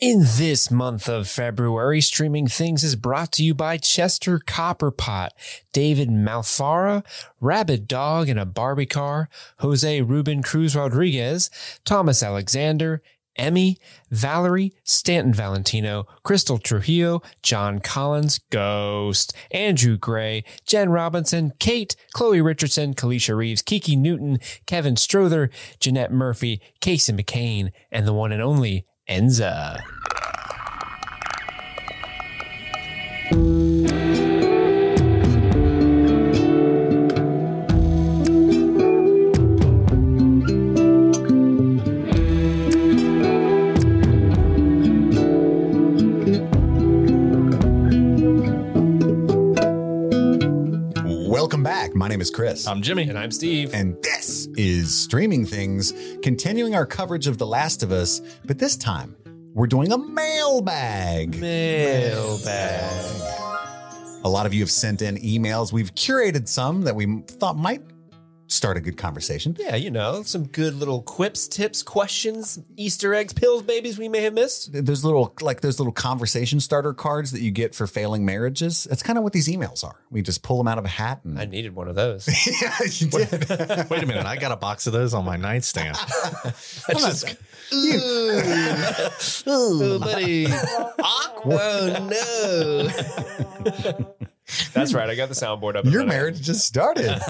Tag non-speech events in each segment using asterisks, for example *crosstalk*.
In this month of February, Streaming Things is brought to you by Chester Copperpot, David Malfara, Rabid Dog in a Barbie Car, Jose Ruben Cruz Rodriguez, Thomas Alexander, Emmy, Valerie, Stanton Valentino, Crystal Trujillo, John Collins, Ghost, Andrew Gray, Jen Robinson, Kate, Chloe Richardson, Kalisha Reeves, Kiki Newton, Kevin Strother, Jeanette Murphy, Casey McCain, and the one and only Enza. Welcome back. My name is Chris. I'm Jimmy. And I'm Steve. and this is Streaming Things, continuing our coverage of The Last of Us, but this time we're doing a mailbag. Mailbag. A lot of you have sent in emails. We've curated some that we thought might start a good conversation. Yeah, you know, some good little quips, tips, questions, Easter eggs, pills, babies we may have missed. Those little, like those little conversation starter cards that you get for failing marriages. That's kind of what these emails are. We just pull them out of a hat and I needed one of those. *laughs* yeah, you did. *laughs* Wait a minute. I got a box of those on my nightstand. *laughs* I just, oh, buddy. Oh, no. That's right. I got the soundboard up. Your marriage just started.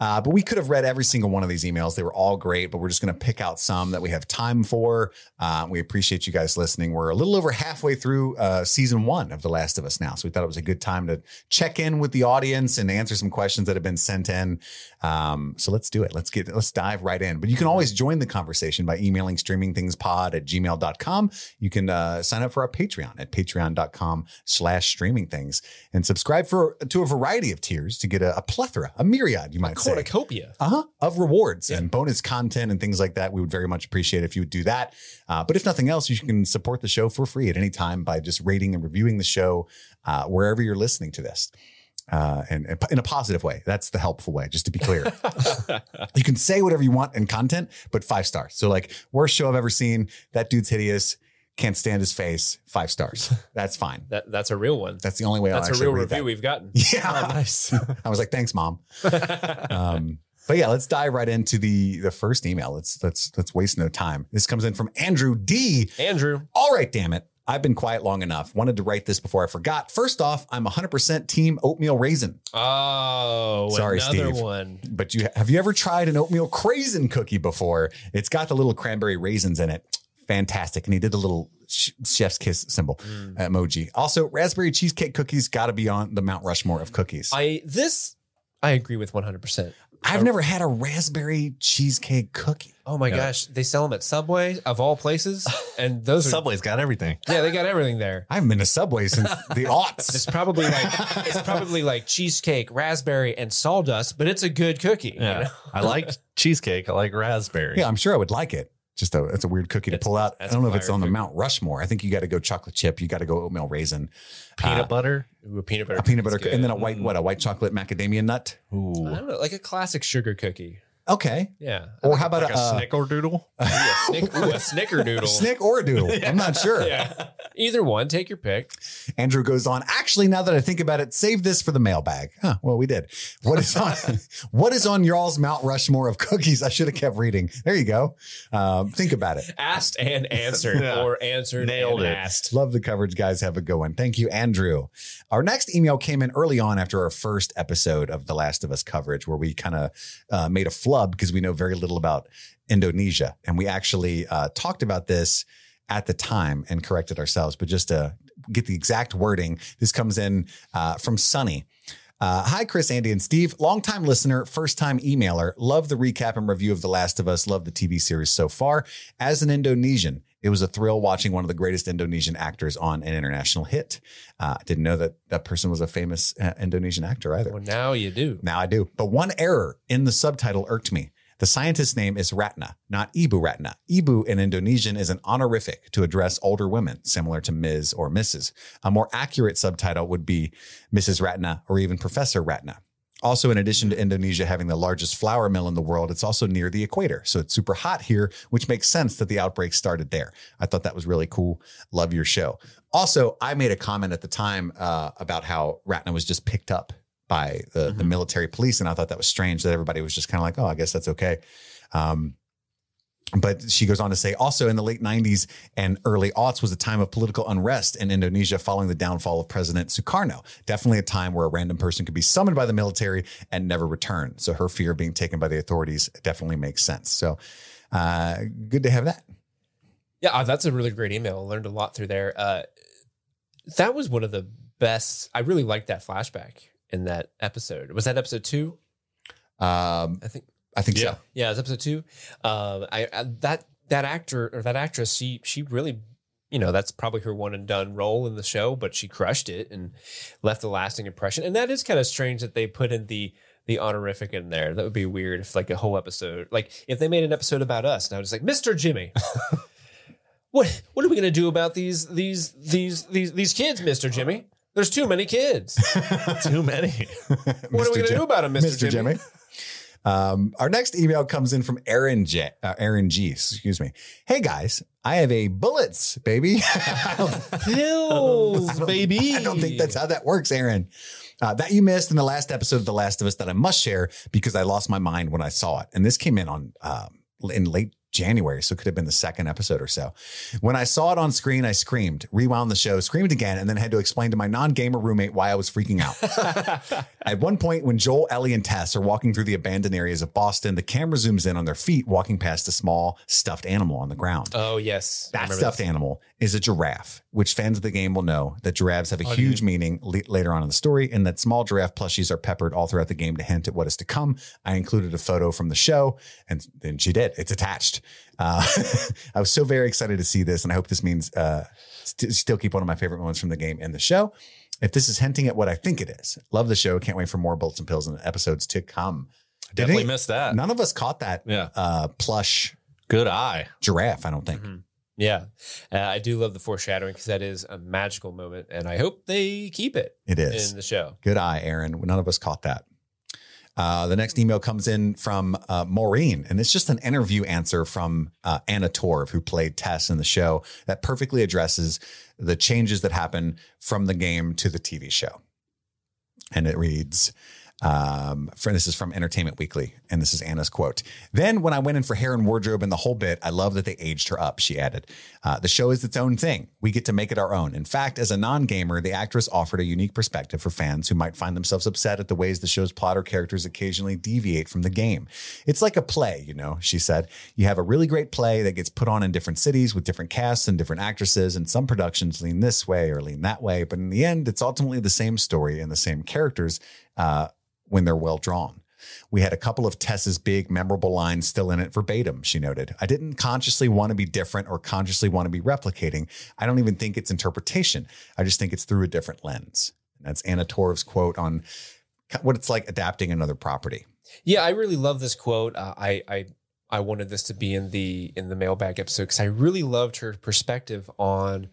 Uh, but we could have read every single one of these emails. They were all great, but we're just going to pick out some that we have time for. Uh, we appreciate you guys listening. We're a little over halfway through uh, season one of The Last of Us now. So we thought it was a good time to check in with the audience and answer some questions that have been sent in. Um, so let's do it. Let's get, let's dive right in. But you can always join the conversation by emailing streamingthingspod at gmail.com. You can uh, sign up for our Patreon at patreon.com slash streaming things and subscribe for to a variety of tiers to get a, a plethora, a myriad, you might say Cornucopia. uh-huh, of rewards and bonus content and things like that. We would very much appreciate if you would do that. Uh, but if nothing else, you can support the show for free at any time by just rating and reviewing the show uh, wherever you're listening to this. Uh, and, and in a positive way. That's the helpful way, just to be clear. *laughs* you can say whatever you want in content, but five stars. So, like, worst show I've ever seen. That dude's hideous. Can't stand his face. Five stars. *laughs* That's fine. That, that's a real one. That's the only way I'll That's a real review that. we've gotten. *laughs* Yeah. nice. *laughs* I was like, thanks, mom. um, but yeah, let's dive right into the the first email. Let's let's let's waste no time. This comes in from Andrew D. Andrew. All right, damn it. I've been quiet long enough. Wanted to write this before I forgot. First off, I'm 100% team oatmeal raisin. Oh, Sorry, another Steve. one. But you have you ever tried an oatmeal craisin cookie before? It's got the little cranberry raisins in it. Fantastic. And he did a little sh- chef's kiss symbol Mm. emoji. Also, raspberry cheesecake cookies got to be on the Mount Rushmore of cookies. I this I agree with 100%. I've never had a raspberry cheesecake cookie. Oh my Yeah. gosh, they sell them at Subway of all places, and *laughs* those are Subway's got everything. yeah, they got everything there. I haven't been to Subway since the *laughs* aughts. It's probably like it's probably like cheesecake, raspberry, and sawdust, but it's a good cookie. you Yeah. know? I like cheesecake. I like raspberry. Yeah, I'm sure I would like it. Just a it's a weird cookie to pull out. I don't know if it's on the cookie. Mount Rushmore. I think you got to go chocolate chip. You got to go oatmeal raisin, Peanut Uh, butter. Ooh, a peanut butter, a peanut butter, and then a white what a white chocolate macadamia nut. I Ooh. don't know, like a classic sugar cookie. Okay, Yeah, or how about Like a, a uh, snickerdoodle. *laughs* Ooh, a, snick, ooh, a *laughs* snickerdoodle. a snick or a doodle? *laughs* I'm not sure. Yeah, either one. Take your pick. Andrew goes on. Actually, now that I think about it, save this for the mailbag. Huh, well, we did. What is on? what is on y'all's Mount Rushmore of cookies? I should have kept reading. There you go. Um, think about it. Asked and answered, Yeah. or answered Nailed and it. asked. Love the coverage, guys. Have a good one. Thank you, Andrew. Our next email came in early on after our first episode of The Last of Us coverage, where we kind of uh, made a flub because we know very little about Indonesia. And we actually uh, talked about this at the time and corrected ourselves. But just to get the exact wording, this comes in uh, from Sunny. Uh, hi, Chris, Andy, and Steve. Longtime listener, first time emailer. Love the recap and review of The Last of Us. Love the TV series so far. As an Indonesian, it was a thrill watching one of the greatest Indonesian actors on an international hit. Uh, I didn't know that that person was a famous uh, Indonesian actor either. Well, now you do. Now I do. But one error in the subtitle irked me. The scientist's name is Ratna, not Ibu Ratna. Ibu in Indonesian is an honorific to address older women, similar to Ms. or Mrs. A more accurate subtitle would be Mrs. Ratna or even Professor Ratna. Also, in addition to Indonesia having the largest flour mill in the world, it's also near the equator. So it's super hot here, which makes sense that the outbreak started there. I thought that was really cool. Love your show. Also, I made a comment at the time uh, about how Ratna was just picked up by the, the Mhm. military police. And I thought that was strange that everybody was just kind of like, oh, I guess that's okay. Um, but she goes on to say also in the late 90s and early aughts was a time of political unrest in Indonesia following the downfall of President Sukarno. Definitely a time where a random person could be summoned by the military and never return. So her fear of being taken by the authorities definitely makes sense. So uh, good to have that. Yeah, uh, that's a really great email. I learned a lot through there. Uh, that was one of the best. I really liked that flashback in that episode. Was that episode two? Um, I think. I think Yeah. so. Yeah, it was episode two. Um, I, I that that actor or that actress, she she really, you know, that's probably her one and done role in the show, but she crushed it and left a lasting impression. And that is kind of strange that they put in the the honorific in there. That would be weird if like a whole episode, like if they made an episode about us, and I was like, Mister Jimmy. *laughs* What what are we gonna do about these these these these these kids, Mister Jimmy? There's too many kids. *laughs* Too many. What are we gonna do about them, Mister Mr. Jimmy. Um, our next email comes in from Aaron J. Uh, Aaron G. Excuse me. Hey guys, I have a bullets, baby. *laughs* I don't- Pills, baby. I don't think that's how that works, Aaron. Uh, that you missed in the last episode of The Last of Us that I must share because I lost my mind when I saw it. And this came in on um, in late January, so it could have been the second episode or so. When I saw it on screen, I screamed, rewound the show, screamed again, and then had to explain to my non-gamer roommate why I was freaking out. *laughs* At one point, when Joel, Ellie, and Tess are walking through the abandoned areas of Boston, the camera zooms in on their feet walking past a small stuffed animal on the ground. Oh yes, That stuffed this. animal is a giraffe, which fans of the game will know that giraffes have a Oh, huge meaning le- later on in the story, and that small giraffe plushies are peppered all throughout the game to hint at what is to come. I included a photo from the show, and then she did. It's attached. Uh, *laughs* I was so very excited to see this, and I hope this means uh, st- still keep one of my favorite moments from the game and the show. If this is hinting at what I think it is, love the show. Can't wait for more bullets and pills in the episodes to come. Definitely any- missed that. None of us caught that Yeah. uh, plush Good eye. giraffe. I don't think. Mhm. Yeah, uh, I do love the foreshadowing because that is a magical moment, and I hope they keep it It is. in the show. Good eye, Aaron. None of us caught that. Uh, the next email comes in from uh, Maureen, and it's just an interview answer from uh, Anna Torv, who played Tess in the show, that perfectly addresses the changes that happen from the game to the TV show. And it reads, um, for, this is from Entertainment Weekly, and this is Anna's quote. Then, when I went in for hair and wardrobe and the whole bit, I love that they aged her up, she added. Uh, the show is its own thing. We get to make it our own. In fact, as a non gamer, the actress offered a unique perspective for fans who might find themselves upset at the ways the show's plot or characters occasionally deviate from the game. It's like a play, you know, she said. You have a really great play that gets put on in different cities with different casts and different actresses, and some productions lean this way or lean that way. But in the end, it's ultimately the same story and the same characters uh, when they're well drawn. We had a couple of Tess's big, memorable lines still in it verbatim, she noted. I didn't consciously want to be different or consciously want to be replicating. I don't even think it's interpretation. I just think it's through a different lens. And that's Anna Torv's quote on what it's like adapting another property. Yeah, I really love this quote. Uh, I I I wanted this to be in the in the mailbag episode because I really loved her perspective on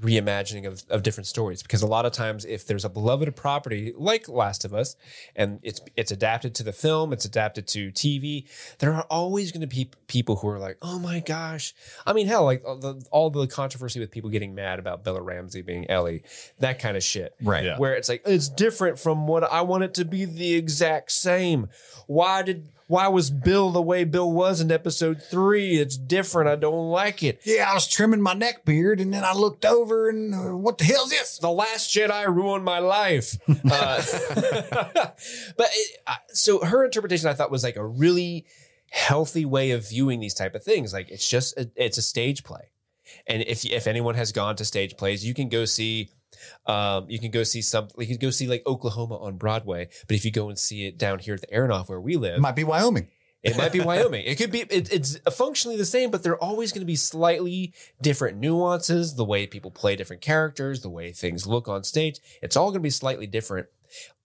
reimagining of, of different stories because a lot of times if there's a beloved property like last of us and it's it's adapted to the film it's adapted to tv there are always going to be people who are like oh my gosh i mean hell like all the, all the controversy with people getting mad about bella ramsey being ellie that kind of shit Right. Yeah. where it's like it's different from what I want it to be the exact same. Why did why was Bill the way Bill was in episode three? It's different. I don't like it. Yeah, I was trimming my neck beard and then I looked over and uh, what the hell's this? The Last Jedi ruined my life. *laughs* Uh, *laughs* but it, uh, so her interpretation, I thought, was like a really healthy way of viewing these type of things. Like it's just a, it's a stage play, and if if anyone has gone to stage plays, you can go see. Um, you can go see some. You can go see like Oklahoma on Broadway, but if you go and see it down here at the Aronoff where we live, It might be Wyoming. it might be Wyoming. It could be. It, it's functionally the same, but there are always going to be slightly different nuances. The way people play different characters, the way things look on stage. It's all going to be slightly different,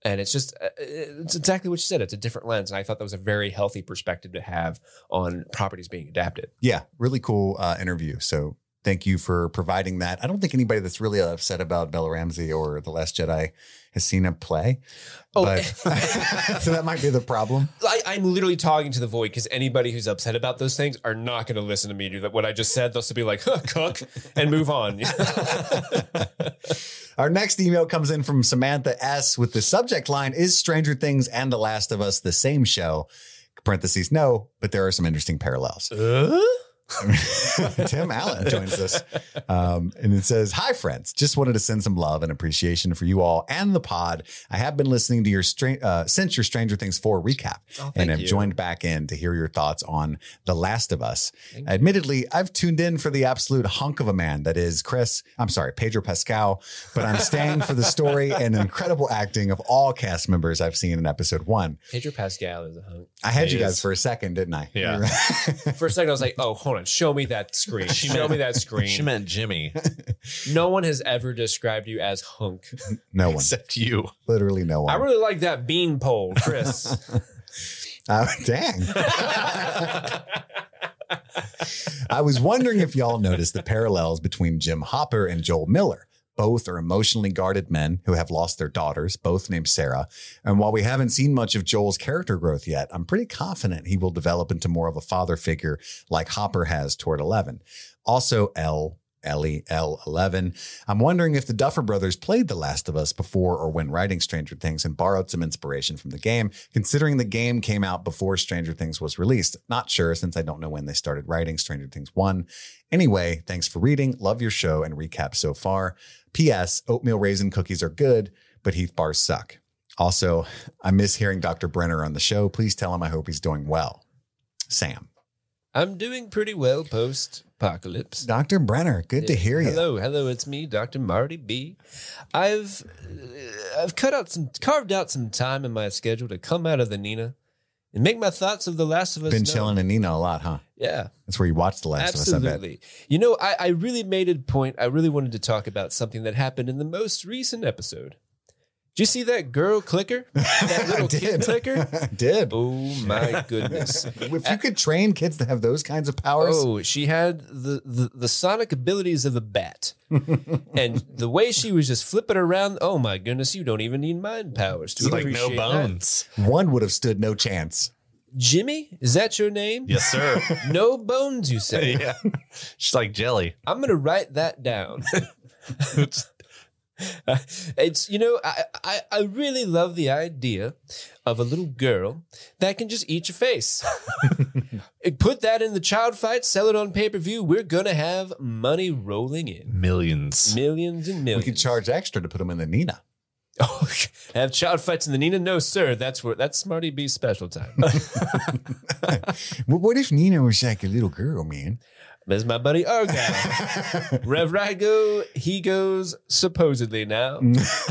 and it's just uh, it's exactly what you said. It's a different lens, and I thought that was a very healthy perspective to have on properties being adapted. Yeah, really cool uh, interview. So Thank you for providing that. I don't think anybody that's really upset about Bella Ramsey or The Last Jedi has seen him play. Oh, But *laughs* so that might be the problem. I, I'm literally talking to the void because anybody who's upset about those things are not going to listen to me do that. What I just said, they'll still be like, huh, cook, and move on. *laughs* *laughs* Our next email comes in from Samantha S with the subject line Is Stranger Things and The Last of Us the same show? Parentheses, no, but there are some interesting parallels. Uh? Tim Allen joins us. Um, and it says, Hi, friends. Just wanted to send some love and appreciation for you all and the pod. I have been listening to your stra- uh, since your Stranger Things 4 recap Oh, and have you. joined back in to hear your thoughts on The Last of Us. Thank you. Admittedly, I've tuned in for the absolute hunk of a man that is Chris, I'm sorry, Pedro Pascal, but I'm staying for the story and incredible acting of all cast members I've seen in episode one. Pedro Pascal is a hunk. I had He you guys is. for a second, didn't I? Yeah. *laughs* For a second, I was like, oh, hold on. Show me that screen. *laughs* Show me that screen. She meant Jimmy, *laughs* No one has ever described you as hunk. *laughs* no one, except you. literally no one. I really like that bean pole, Chris. Uh, dang. I was wondering if y'all noticed the parallels between Jim Hopper and Joel Miller. Both are emotionally guarded men who have lost their daughters, both named Sarah. And while we haven't seen much of Joel's character growth yet, I'm pretty confident he will develop into more of a father figure like Hopper has toward 11. Also, Elle, LEL11. I'm wondering if the Duffer Brothers played The Last of Us before or when writing Stranger Things and borrowed some inspiration from the game, considering the game came out before Stranger Things was released. Not sure, since I don't know when they started writing Stranger Things 1. Anyway, thanks for reading. Love your show and recap so far. P.S. Oatmeal raisin cookies are good, but Heath bars suck. Also, I miss hearing Dr. Brenner on the show. Please tell him I hope he's doing well. Sam. I'm doing pretty well post apocalypse. Dr. Brenner, good to hear you. Hello, hello, it's me, Dr. Marty B. I've uh, I've cut out some carved out some time in my schedule to come out of the Nina and make my thoughts of The Last of Us. Been known. chilling in Nina a lot, huh? Yeah, That's where you watched The Last of Us, I bet. absolutely. You know, I, I really made a point. I really wanted to talk about something that happened in the most recent episode. Did you see that girl clicker? *laughs* That little kid clicker? *laughs* I did. Oh my *laughs* goodness. if you could train kids to have those kinds of powers, Oh, she had the, the, the sonic abilities of a bat. and the way she was just flipping around, oh my goodness, you don't even need mind powers to It's like no appreciate that. bones. one would have stood no chance. Jimmy, is that your name? Yes, sir. No bones, you say. yeah. She's like jelly. I'm going to write that down. *laughs* it's you know I, I I really love the idea of a little girl that can just eat your face. *laughs* Put that in the child fight, sell it on pay per view. We're gonna have money rolling in, Millions. millions and millions. We could charge extra to put them in the Nina. *laughs* Oh, have child fights in the Nina? No, sir. That's where that's Smarty B's special time. What if Nina was like a little girl, man? There's my buddy Argyle. *laughs* Rev Rago, he goes supposedly now.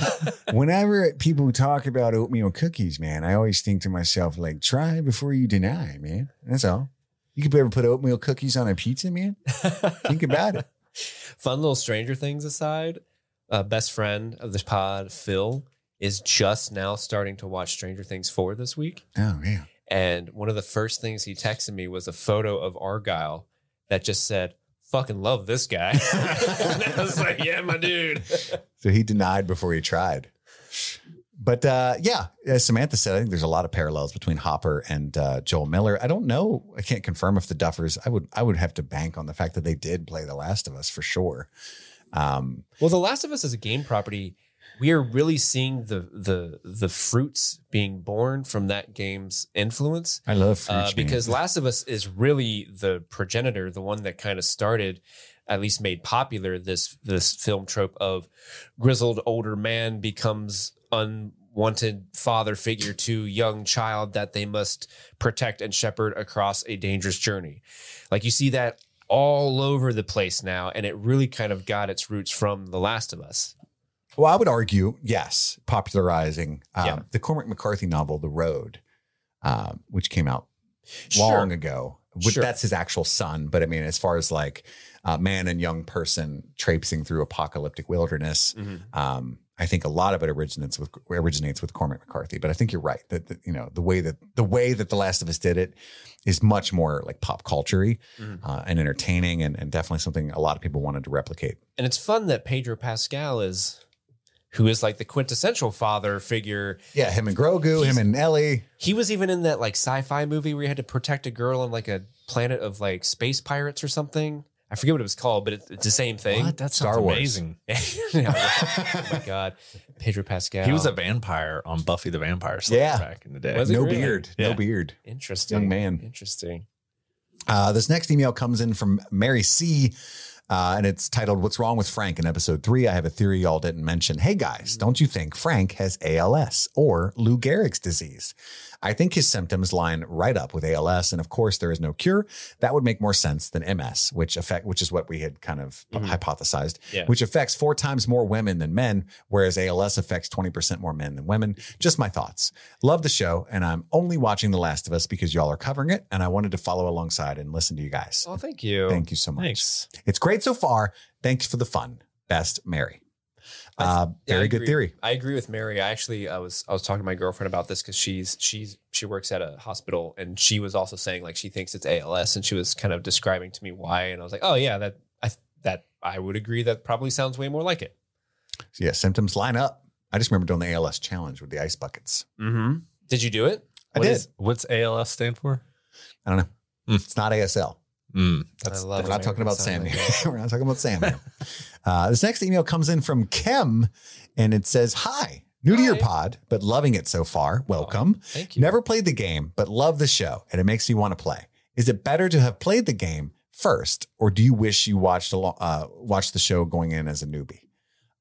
*laughs* Whenever people talk about oatmeal cookies, man, I always think to myself, like, try before you deny, man. That's all. You could ever put oatmeal cookies on a pizza, man? Think about it. *laughs* Fun little Stranger Things aside, uh, best friend of this pod, Phil, is just now starting to watch Stranger Things 4 this week. Oh, yeah. And one of the first things he texted me was a photo of Argyle that just said, fucking love this guy. *laughs* I was like, yeah, my dude. So he denied before he tried. But uh, yeah, as Samantha said, I think there's a lot of parallels between Hopper and uh, Joel Miller. I don't know. I can't confirm if the Duffers. I would. I would have to bank on the fact that they did play The Last of Us for sure. Um, Well, The Last of Us as a game property, we are really seeing the the the fruits being born from that game's influence. I love Uh, because. Last of Us is really the progenitor, the one that kind of started, at least made popular this this film trope of grizzled older man becomes unwanted father figure to young child that they must protect and shepherd across a dangerous journey. Like you see that all over the place now, and it really kind of got its roots from The Last of Us. Well, I would argue, yes, popularizing um, Yeah. the Cormac McCarthy novel, The Road, um, which came out Sure. long ago. Which, Sure. That's his actual son. But I mean, as far as like uh, man and young person traipsing through apocalyptic wilderness, Mhm. um, I think a lot of it originates with originates with Cormac McCarthy. But I think you're right that, that you know the way that the way that The Last of Us did it is much more like pop culture Mhm. uh, and entertaining, and, and definitely something a lot of people wanted to replicate. And it's fun that Pedro Pascal is, who is like the quintessential father figure. Yeah, him and Grogu, him and Ellie. He was even in that like sci-fi movie where he had to protect a girl on like a planet of like space pirates or something. I forget what it was called, but it's, it's the same thing. What? That Star Wars. amazing. *laughs* Oh my god, Pedro Pascal. He was a vampire on Buffy the Vampire Slayer Yeah. back in the day. Was No really? beard, no beard. interesting young man. Interesting. Uh, this next email comes in from Mary C. Uh, and it's titled What's Wrong with Frank in episode three. I have a theory y'all didn't mention. Hey guys, don't you think Frank has ALS or Lou Gehrig's disease? I think his symptoms line right up with ALS. And of course, there is no cure. That would make more sense than MS, which affect, which is what we had kind of Mhm. hypothesized, Yeah. which affects four times more women than men, whereas ALS affects 20% more men than women. Just my thoughts. Love the show. And I'm only watching The Last of Us because y'all are covering it. And I wanted to follow alongside and listen to you guys. Oh, thank you. Thank you so much. Thanks. It's great so far. Thanks for the fun. Best, Mary. I th- Uh, Yeah, very I good theory. I agree with Mary. I actually I was I was talking to my girlfriend about this because she's she's she works at a hospital and she was also saying like she thinks it's ALS and she was kind of describing to me why and I was like oh yeah that I that I would agree that probably sounds way more like it. So yeah, symptoms line up. I just remember doing the ALS challenge with the ice buckets. Mm-hmm. Did you do it? I What did. is- what's ALS stand for? I don't know. Mm. It's not ASL. Mm, that's, I love We're not talking about Sam American here. We're not talking about Sam. Uh, this next email comes in from Kim and it says, Hi, new to your pod, but loving it so far. Welcome. Thank you. Never played the game, but love the show, and it makes me want to play. Is it better to have played the game first, or do you wish you watched a uh, watched the show going in as a newbie?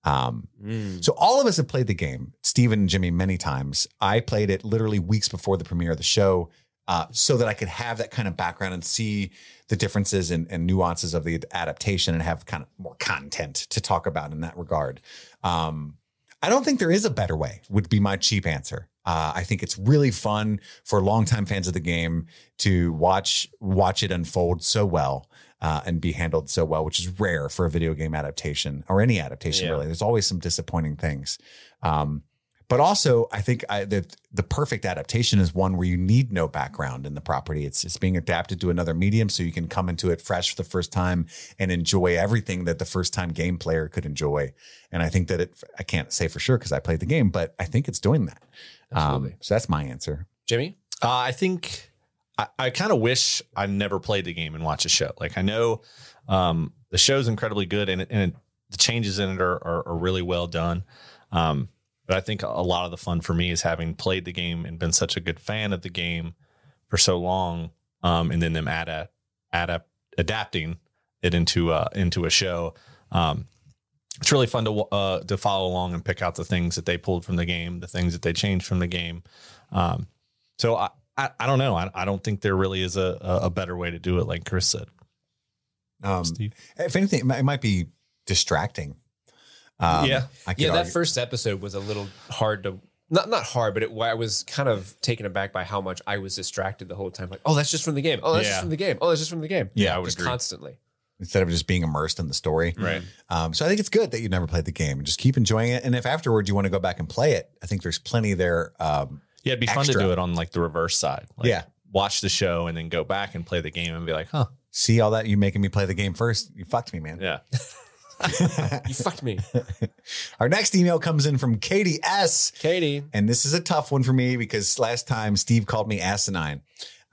Um, Mm. so all of us have played the game, Steven and Jimmy, many times. I played it literally weeks before the premiere of the show, uh, so that I could have that kind of background and see the differences and, and nuances of the adaptation and have kind of more content to talk about in that regard. Um, I don't think there is a better way, would be my cheap answer. Uh, I think it's really fun for longtime fans of the game to watch watch it unfold so well uh, and be handled so well, which is rare for a video game adaptation or any adaptation. Yeah. Really, there's always some disappointing things. Um, but also, I think I, that the perfect adaptation is one where you need no background in the property. It's it's being adapted to another medium, so you can come into it fresh for the first time and enjoy everything that the first time game player could enjoy. And I think that it. I can't say for sure because I played the game, but I think it's doing that. Absolutely. Um, so that's my answer. Jimmy? Uh, I think I, I kind of wish I never played the game and watched a show. Like I know um, the show's incredibly good and, and it, the changes in it are, are, are really well done. Um, but I think a lot of the fun for me is having played the game and been such a good fan of the game for so long, um, and then them adapt, adapt, adapting it into uh, into a show. Um, it's really fun to uh, to follow along and pick out the things that they pulled from the game, the things that they changed from the game. Um, so I, I, I don't know. I, I don't think there really is a, a a better way to do it. Like Chris said, Um, Steve. if anything, it might be distracting. Um, Yeah. I Yeah, that argue- first episode was a little hard to not not hard, but it, I was kind of taken aback by how much I was distracted the whole time. Like, oh, that's just from the game. Oh, that's Yeah. just from the game. Oh, that's just from the game. Yeah, I would just agree. constantly. instead of just being immersed in the story. Right. Um, so I think it's good that you never played the game and just keep enjoying it. And if afterwards you want to go back and play it, I think there's plenty there. Um, Yeah, it'd be fun to do it on like the reverse side. Like, Yeah. Watch the show and then go back and play the game and be like, huh. see all that you making me play the game first. You fucked me, man. Yeah. *laughs* You fucked me, *laughs* Our next email comes in from Katie S. Katie. And this is a tough one for me because last time Steve called me asinine.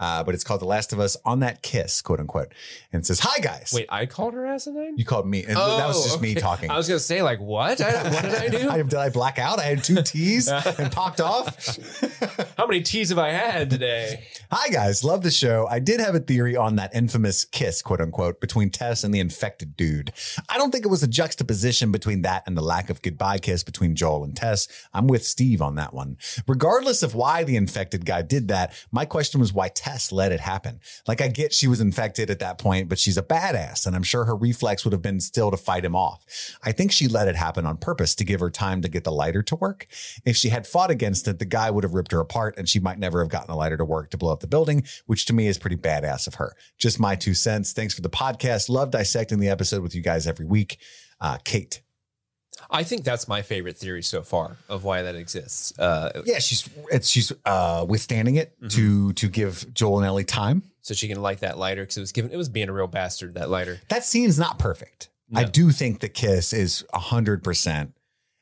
Uh, but it's called The Last of Us on that kiss, quote unquote. And it says, Hi guys. Wait, I called her asinine. You called me. And that was just me Oh, talking. I was gonna say like what? I, what did I do? *laughs* I, did I black out? I had two T's *laughs* and popped off. How many teas have I had today? Hi guys, love the show. I did have a theory on that infamous kiss, quote unquote, between Tess and the infected dude. I don't think it was a juxtaposition between that and the lack of goodbye kiss between Joel and Tess. I'm with Steve on that one. Regardless of why the infected guy did that, my question was why Tess let it happen. Like I get she was infected at that point, but she's a badass and I'm sure her reflex would have been still to fight him off. I think she let it happen on purpose to give her time to get the lighter to work. If she had fought against it, the guy would have ripped her apart and she might never have gotten the lighter to work to blow up the building, which to me is pretty badass of her. Just my two cents. Thanks for the podcast. Love dissecting the episode with you guys every week. Uh, Kate. I think that's my favorite theory so far of why that exists. Uh, Yeah, she's it's she's uh withstanding it Mm-hmm. to to give Joel and Ellie time. so she can light that lighter because it was given. It was being a real bastard. That lighter. That scene's not perfect. I do think the kiss is hundred percent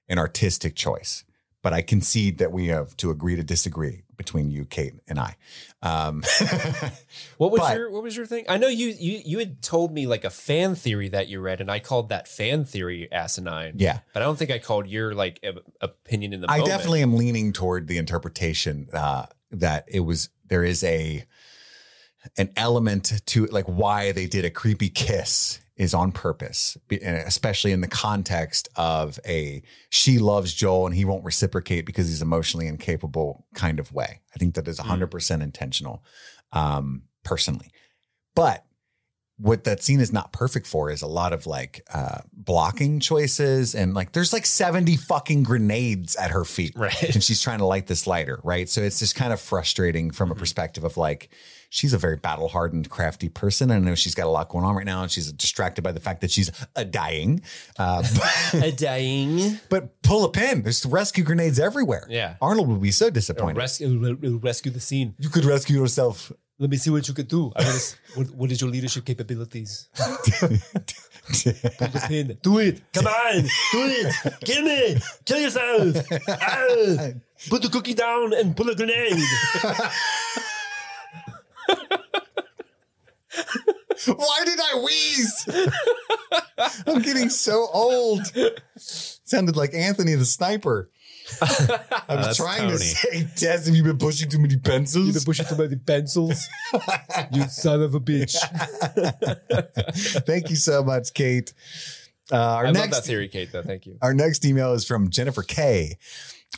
an artistic choice, but I concede that we have to agree to disagree between you, Kate, and I. Um, *laughs* What was But- your What was your thing? I know you you you had told me like a fan theory that you read, and I called that fan theory asinine. yeah, But I don't think I called your like op- opinion in the. I moment. definitely am leaning toward the interpretation uh, that it was there is a an element to like why they did a creepy kiss is on purpose, especially in the context of a she loves Joel and he won't reciprocate because he's emotionally incapable kind of way. I think that is 100% intentional, um, personally. But what that scene is not perfect for is a lot of like uh, blocking choices and like there's like 70 fucking grenades at her feet Right. and she's trying to light this lighter right so it's just kind of frustrating from a perspective of like she's a very battle hardened crafty person and i know she's got a lot going on right now and she's distracted by the fact that she's a dying uh, *laughs* a dying. but pull a pin there's rescue grenades everywhere Yeah. arnold would be so disappointed Rescue, rescue the scene. you could rescue yourself Let me see what you could do. I what, what is your leadership capabilities? The pin. Do it. Come on. Do it. Kill me. Kill yourself. Ah. Put the cookie down and pull a grenade. Why did I wheeze? I'm getting so old. Sounded like Anthony the sniper. I was That's trying Tony. to say, Tess, have you been pushing too many pencils? You've been pencils? pushing too many pencils. You son of a bitch. *laughs* Thank you so much, Kate. Uh, our I love that theory, Kate, though. Thank you. our next email is from Jennifer K.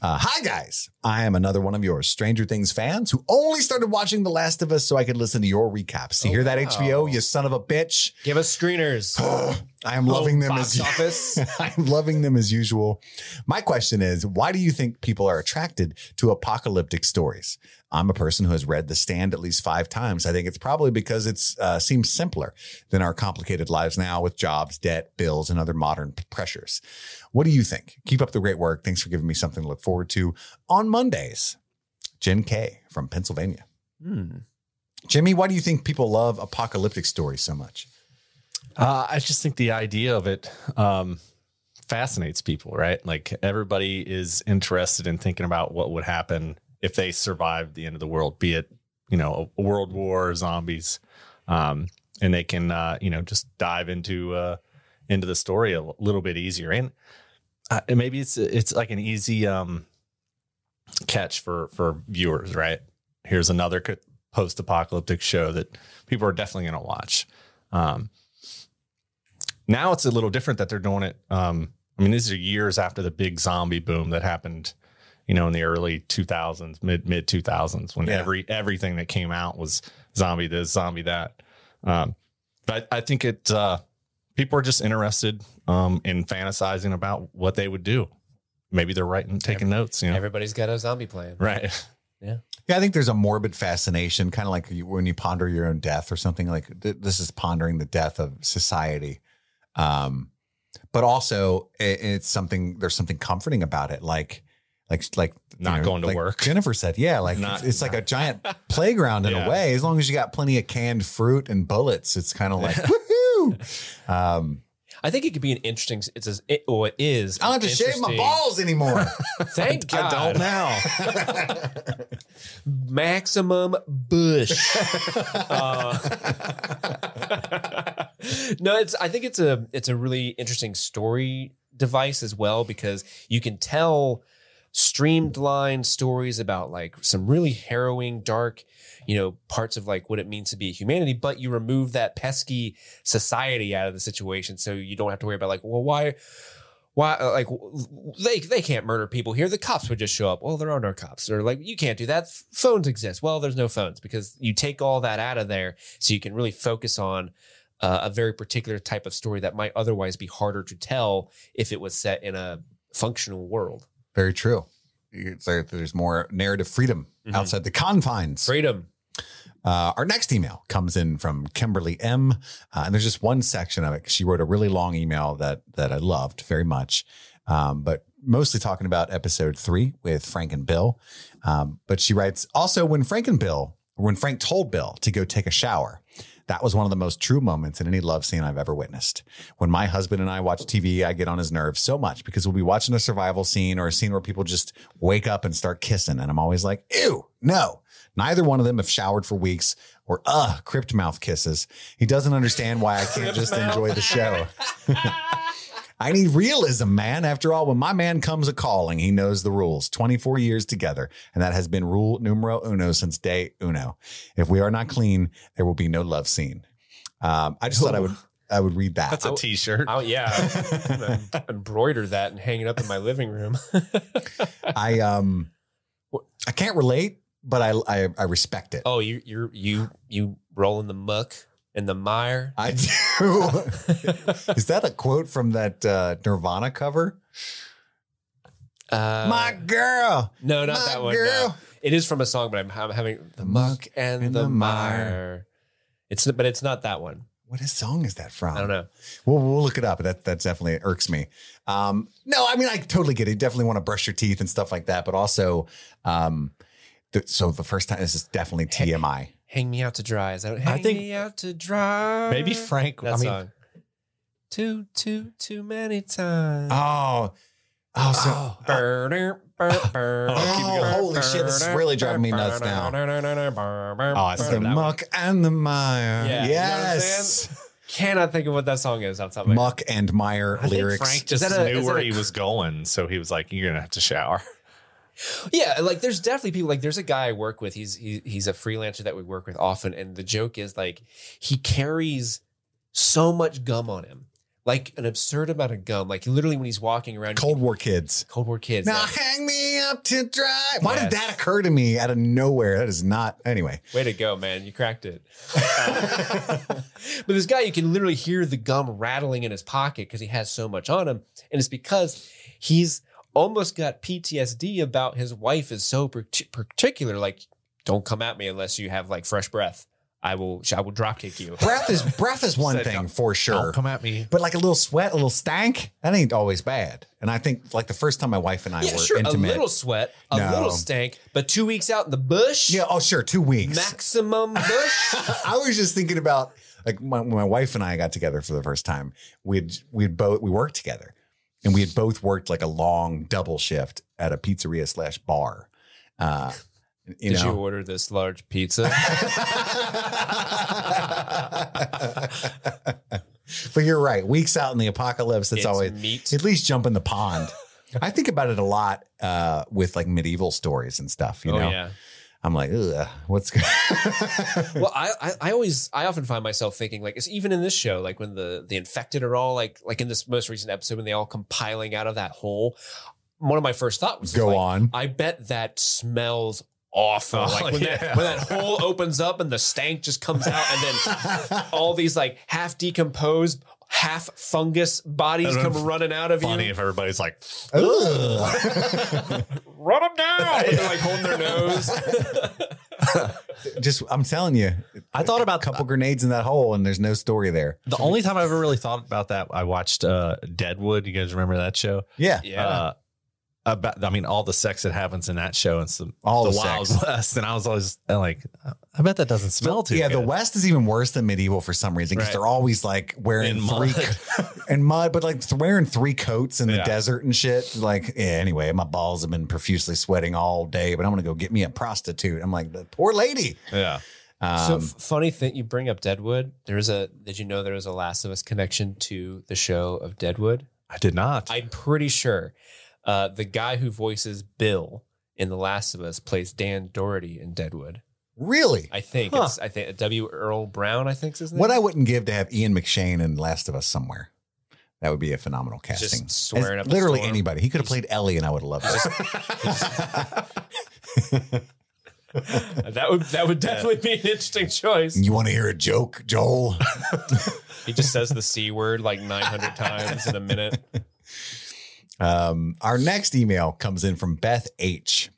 Uh, Hi guys, I am another one of your Stranger Things fans who only started watching The Last of Us so I could listen to your recaps. You Oh, hear that wow. HBO, you son of a bitch? Give us screeners. *sighs* I am loving them as office. *laughs* I'm loving them as usual. My question is, why do you think people are attracted to apocalyptic stories? I'm a person who has read The Stand at least five times. I think it's probably because it uh, seems simpler than our complicated lives now with jobs, debt, bills, and other modern pressures. What do you think? Keep up the great work. Thanks for giving me something to look forward to on Mondays. Jen K from Pennsylvania. Hmm. Jimmy, why do you think people love apocalyptic stories so much? Uh, I just think the idea of it um, fascinates people, right? Like everybody is interested in thinking about what would happen if they survived the end of the world, be it you know a world war, zombies, um, and they can uh, you know just dive into uh, into the story a little bit easier. And, uh, maybe it's it's like an easy um, catch for for viewers, right? Here's another post apocalyptic show that people are definitely going to watch. Um, now it's a little different that they're doing it. Um, I mean, these are years after the big zombie boom that happened, you know, in the early 2000s, mid mid 2000s, when Yeah. every everything that came out was zombie this, zombie that. Um, but I think it uh, people are just interested um, in fantasizing about what they would do. Maybe they're writing, taking notes. You know, Everybody's got a zombie plan. right? *laughs* Yeah. Yeah, I think there's a morbid fascination, kind of like you, when you ponder your own death or something like th- this is pondering the death of society. Um, but also it, it's something, there's something comforting about it. Like, like, like you Not going to like work. Jennifer said, yeah, like Not- it's, it's like a giant playground in *laughs* Yeah. a way. As long as you got plenty of canned fruit and bullets, it's kind of like, *laughs* woohoo. Um, I think it could be an interesting. It's as it, oh, it is. I don't have to shave my balls anymore. *laughs* Thank God. I don't now. Maximum Bush. Uh, no, it's. I think it's a. It's a really interesting story device as well because you can tell streamlined stories about like some really harrowing, dark, you know, parts of like what it means to be a humanity, but you remove that pesky society out of the situation, so you don't have to worry about like, well, why why uh, like they they can't murder people here. The cops would just show up. Well there are no cops. Or like you can't do that. Phones exist. Well there's no phones because you take all that out of there so you can really focus on uh, a very particular type of story that might otherwise be harder to tell if it was set in a functional world Very true. It's like there's more narrative freedom Mhm. outside the confines. freedom Uh, our next email comes in from Kimberly M, uh, and there's just one section of it. She wrote a really long email that that I loved very much. um, but mostly talking about episode three with Frank and Bill. Um, but she writes also when Frank and Bill, when Frank told Bill to go take a shower, that was one of the most true moments in any love scene I've ever witnessed. When my husband and I watch TV, I get on his nerves so much because we'll be watching a survival scene or a scene where people just wake up and start kissing. And I'm always like, ew, no. Neither one of them have showered for weeks or, uh, crypt mouth kisses. He doesn't understand why I can't just enjoy the show. *laughs* *laughs* I need realism, man. After all, when my man comes a calling, he knows the rules. 24 years together. And that has been rule numero uno since day uno. If we are not clean, there will be no love scene. Um, I just thought I would *laughs* I would read that. That's a t-shirt. Oh yeah, *laughs* embroider that and hang it up in my living room. *laughs* I um I can't relate, but I I, I respect it. oh, you you you you roll in the muck and the mire. I do. *laughs* Is that a quote from that uh, Nirvana cover? Uh, my girl. no, not that one. girl. no. It is from a song, but I'm, I'm having the muck and, and the, the mire. mire. It's but it's not that one. What song is that from? I don't know. We'll, we'll look it up. That that definitely irks me. Um, no, I mean I totally get it. You definitely want to brush your teeth and stuff like that, but also, um, so the first time this is definitely TMI. Hang me out to dry. Is that? Hang think- me out to dry. Maybe Frank. That I mean, song. Too too too many times. Oh, oh, so oh. Burr, burr, burr, *laughs* Oh, keep going. Oh, holy shit, this is really driving me nuts now. Oh, I the started that one. muck and the mire. Yeah, you know yes, Cannot think of what that song is off the top of my muck and mire I think lyrics. Frank just Is that a- knew where a- he was going, so he was like, "You're gonna have to shower." Yeah, like there's definitely people like there's a guy I work with. He's he, he's a freelancer that we work with often, and the joke is like he carries so much gum on him, like an absurd amount of gum. Like literally when he's walking around, Cold War kids. Cold War kids. Now yeah. hang me up to dry. Why did that occur to me out of nowhere? That is not. Anyway, Way to go, man! You cracked it. *laughs* but this guy, you can literally hear the gum rattling in his pocket because he has so much on him, and it's because he's almost got PTSD about his wife is so particular. Like, don't come at me unless you have like fresh breath. I will, I will drop kick you. breath is breath is *laughs* one thing for sure. Don't come at me. But like a little sweat, a little stank, that ain't always bad. And I think like the first time my wife and I Yeah, were sure. intimate. A little sweat, a No. little stank, but two weeks out in the bush, yeah, oh sure, two weeks. maximum bush. *laughs* I was just thinking about like my, when my wife and I got together for the first time. We'd we'd both we worked together, and we had both worked like a long double shift at a pizzeria slash bar. Uh, you Did you order this large pizza? *laughs* but you're right. Weeks out in the apocalypse, it's, It's always meat. at least jump in the pond. I think about it a lot uh, with like medieval stories and stuff. You oh know, yeah. I'm like, Ugh, what's good? *laughs* well, I, I I always I often find myself thinking like it's even in this show like when the the infected are all like like in this most recent episode when they all come piling out of that hole. One of my first thoughts was Go like, on. I bet that smells awful. Oh, like when yeah. that when that hole opens up and the stank just comes out and then *laughs* all these like half decomposed, half fungus bodies come running out of Funny you. Funny if everybody's like, Run them down. *laughs* They're like holding their nose. *laughs* Just, I'm telling you, I thought about a couple grenades in that hole, and there's no story there. the only time I ever really thought about that. I watched uh, Deadwood. You guys remember that show? Yeah, Yeah. Uh, about I mean all the sex that happens in that show and some All the, the Wild sex. West and I was always uh, like I bet that doesn't smell too yeah. good. The West is even worse than medieval for some reason because Right. they're always like wearing In three mud. and mud, but like wearing three coats in the Yeah. desert and shit. Like, yeah. Anyway, my balls have been profusely sweating all day, but I'm gonna go get me a prostitute. I'm like, the poor lady. yeah Um, so f- funny thing, you bring up Deadwood. There's a. Did you know there was a Last of Us connection to the show of Deadwood? I did not I'm pretty sure uh, the guy who voices Bill in The Last of Us plays Dan Dority in Deadwood. really, I think Huh. it's. I think W. Earl Brown. I think's his name. what I wouldn't give to have Ian McShane in Last of Us somewhere. That would be a phenomenal casting. Just swearing As- up literally anybody. He could have played Ellie, and I would have loved it. *laughs* that would that would definitely be an interesting choice. you want to hear a joke, Joel? *laughs* He just says the c word like 900 times in a minute. Um, our next email comes in from Beth H.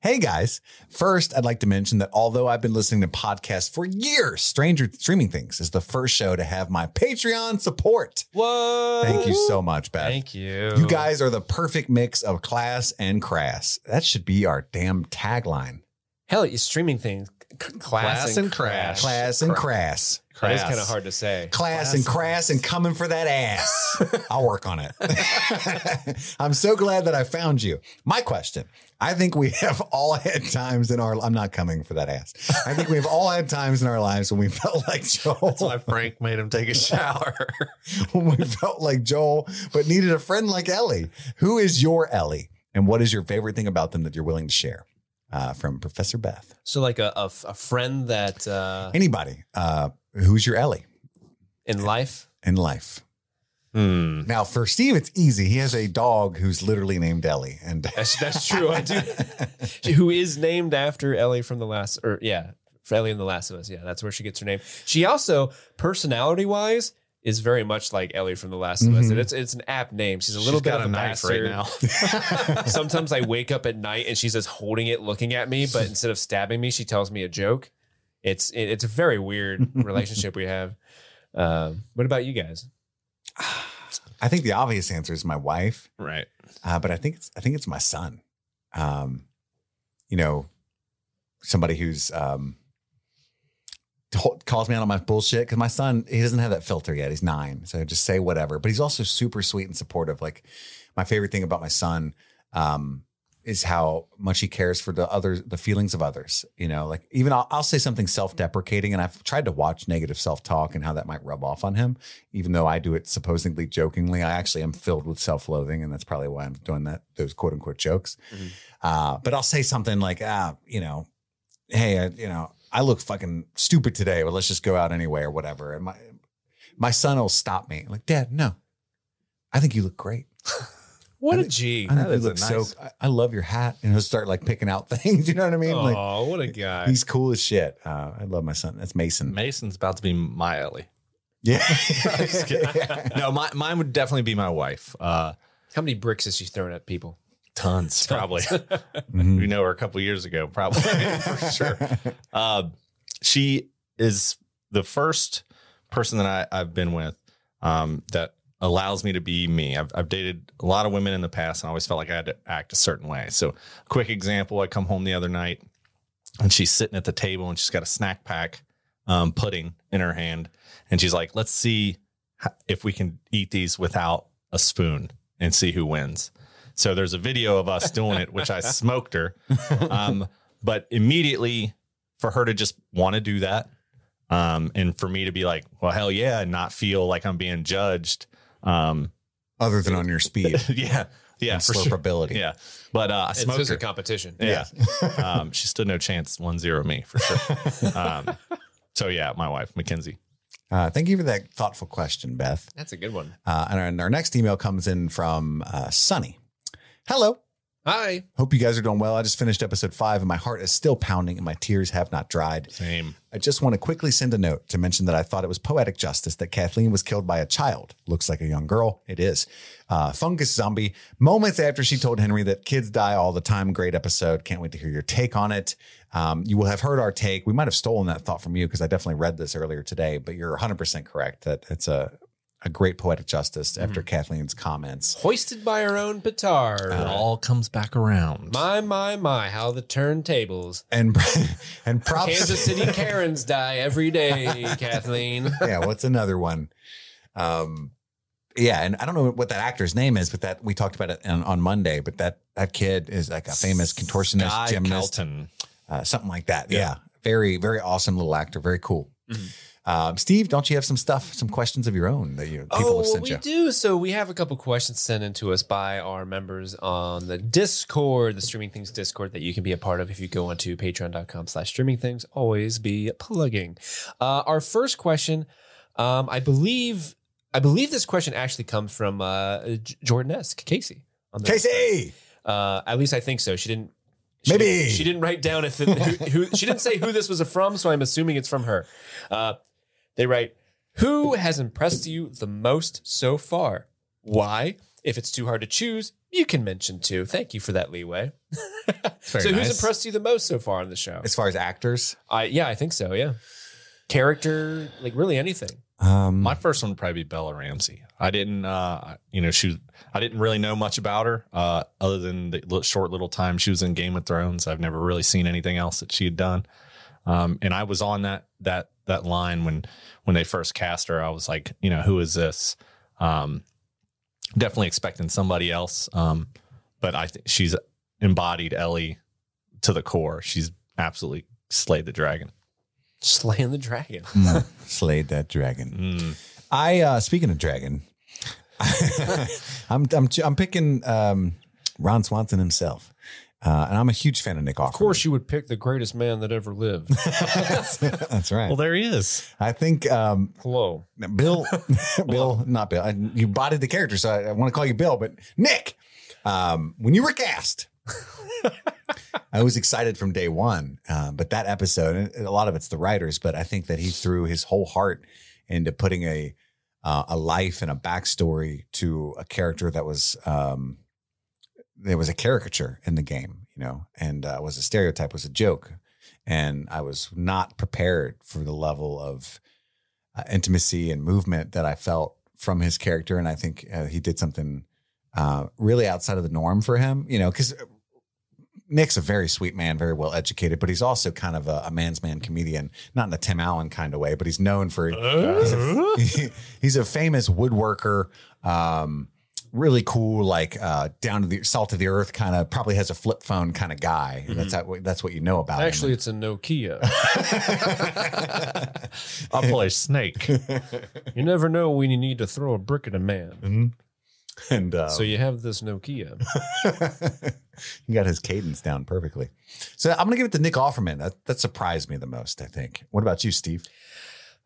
Hey guys, first I'd like to mention that although I've been listening to podcasts for years, Stranger Streaming Things is the first show to have my Patreon support. Whoa. Thank you so much, Beth. Thank you. You guys are the perfect mix of class and crass. That should be our damn tagline. Hell, you streaming things. c- Class, Class and, and crash. Class and crass. That is Crass. kind of hard to say. Class and crass and coming for that ass. *laughs* I'll work on it. *laughs* I'm so glad that I found you. My question I think we have all had times in our, I'm not coming for that ass. I think we have all had times in our lives when we *laughs* felt like Joel, That's why Frank made him take a shower. when we felt like Joel, but needed a friend like Ellie. Who is your Ellie? And what is your favorite thing about them that you're willing to share? Uh, from Professor Beth. So, like a a friend that uh, Anybody, uh, who's your Ellie in life. in life? Hmm. Now, for Steve, it's easy. He has a dog who's literally named Ellie, and *laughs* That's that's true. I do. *laughs* Who is named after Ellie from the last, or yeah, for Ellie in the Last of Us. Yeah, that's where she gets her name. She also, personality wise, is very much like Ellie from the Last of Us. Mhm. And it's it's an apt name. She's a little She's bit of a, a knife bastard. right now. *laughs* Sometimes I wake up at night and she's just holding it, looking at me, but instead of stabbing me, she tells me a joke. It's it, it's a very weird *laughs* relationship we have. Um, what about you guys? *sighs* I think the obvious answer is my wife, right. uh, but I think it's I think it's my son. Um, you know, somebody who's um, to- calls me out on my bullshit because my son he doesn't have that filter yet. He's nine, so just say whatever. But he's also super sweet and supportive. Like my favorite thing about my son um, is how much he cares for the others, the feelings of others. You know, like even I'll, I'll say something self-deprecating, and I've tried to watch negative self-talk and how that might rub off on him. Even though I do it supposedly jokingly, I actually am filled with self-loathing, and that's probably why I'm doing that those quote-unquote jokes. Mhm. Uh, but I'll say something like, ah, you know, hey, I, you know, I look fucking stupid today, but let's just go out anyway or whatever. And my my son will stop me, like, Dad, no, I think you look great. *laughs* What I a think- G. I think That you is look so. nice- I, I love your hat, and he'll start like picking out *laughs* things. You know what I mean? Like Oh, what a guy. he's cool as shit. Uh, I love my son. That's Mason. Mason's about to be my Ellie. Yeah. *laughs* *laughs* No, my, mine would definitely be my wife. Uh, How many bricks is she throwing at people? tons, probably. Mhm. we know her a couple years ago, probably for sure. Uh, she is the first person that I, I've been with um, that allows me to be me. I've, I've dated a lot of women in the past, and I always felt like I had to act a certain way. So, quick example: I come home the other night, and she's sitting at the table, and she's got a snack pack um, pudding in her hand, and she's like, "Let's see if we can eat these without a spoon and see who wins." So there's a video of us doing it, which I *laughs* smoked her. Um, but immediately for her to just want to do that, um, and for me to be like, well, hell yeah, and not feel like I'm being judged. Um, Other than on your speed *laughs* yeah, yeah, and for sure. slurpability. Yeah. But uh, I It's smoked just her. a competition. Yeah. *laughs* um, she stood no chance. One zero me for sure. *laughs* Um, so yeah, my wife, Mackenzie. Uh, thank you for that thoughtful question, Beth. That's a good one. Uh, and, our, and our next email comes in from uh, Sunny. Hello. Hi. Hope you guys are doing well. I just finished episode five and my heart is still pounding and my tears have not dried. Same. I just want to quickly send a note to mention that I thought it was poetic justice that Kathleen was killed by a child. Looks like a young girl. It is. Uh, fungus zombie. Moments after she told Henry that kids die all the time. Great episode. Can't wait to hear your take on it. Um, you will have heard our take. We might have stolen that thought from you because I definitely read this earlier today, but you're 100% correct that it's a, a great poetic justice after Kathleen's comments. Hoisted by her own petard. It all comes back around. my, my, my, how the turntables. And, *laughs* and props. Kansas City Karens die every day, Kathleen. *laughs* yeah, what's another one? Um, yeah, and I don't know what that actor's name is, but that we talked about it on, on Monday. But that that kid is like a famous contortionist, Guy gymnast, Kelton. uh, something like that. Yeah. Yeah. very very awesome little actor, very cool. Mhm. Um, Steve, don't you have some stuff, some questions of your own that you people oh, have sent you? well, sent we do. So we have a couple questions sent in to us by our members on the Discord, the Streaming Things Discord that you can be a part of if you go onto patreon.com slash streaming things. Always be plugging. Uh, our first question, um, I believe, I believe this question actually comes from uh, Jordan-esque, Casey. On Casey, Uh, at least I think so. She didn't. She Maybe. didn't, she didn't write down if it, who, who she didn't say who this was from, so I'm assuming it's from her. Uh, they write, "Who has impressed you the most so far? Why? If it's too hard to choose, you can mention two. Thank you for that leeway. *laughs* so, Very who's impressed you the most so far on the show? As far as actors, I yeah, I think so. Yeah, character, like really anything. um, My first one would probably be Bella Ramsey. I didn't, uh, you know, she, I didn't really know much about her, uh, other than the short little time she was in Game of Thrones. I've never really seen anything else that she had done. Um, and I was on that that that line when when they first cast her. I was like, you know, who is this? Um, definitely expecting somebody else. Um, but I think she's embodied Ellie to the core. She's absolutely slayed the dragon. Slaying the dragon. *laughs* mm, *laughs* slayed that dragon. Mm. I uh speaking of dragon, *laughs* I'm I'm I'm picking um Ron Swanson himself. Uh, and I'm a huge fan of Nick Offerman. Of course, you would pick the greatest man that ever lived. *laughs* That's right. Well, there he is. I think um, Hello. Bill, *laughs* *laughs* Bill, not Bill. I, you bodied the character, so I, I want to call you Bill, but Nick. Um, when you were cast, I was excited from day one. Uh, but that episode, and a lot of it's the writers, but I think that he threw his whole heart into putting a uh, a life and a backstory to a character that was um, there was a caricature in the game, you know, and uh, was a stereotype, was a joke, and I was not prepared for the level of uh, intimacy and movement that I felt from his character, and I think uh, he did something uh, really outside of the norm for him, you know, because Nick's a very sweet man, very well educated, but he's also kind of a, a man's man comedian, not in a Tim Allen kind of way, but he's known for he's, a, *laughs* he's a famous woodworker. Um, really cool, like uh, down to the salt of the earth kind of. Probably has a flip phone kind of guy. That's how, that's what you know about Actually, him. it's a Nokia. *laughs* I'll play Snake. *laughs* you never know when you need to throw a brick at a man. and uh, So you have this Nokia. *laughs* he got his cadence down perfectly. So I'm gonna give it to Nick Offerman. That that surprised me the most. I think. What about you, Steve?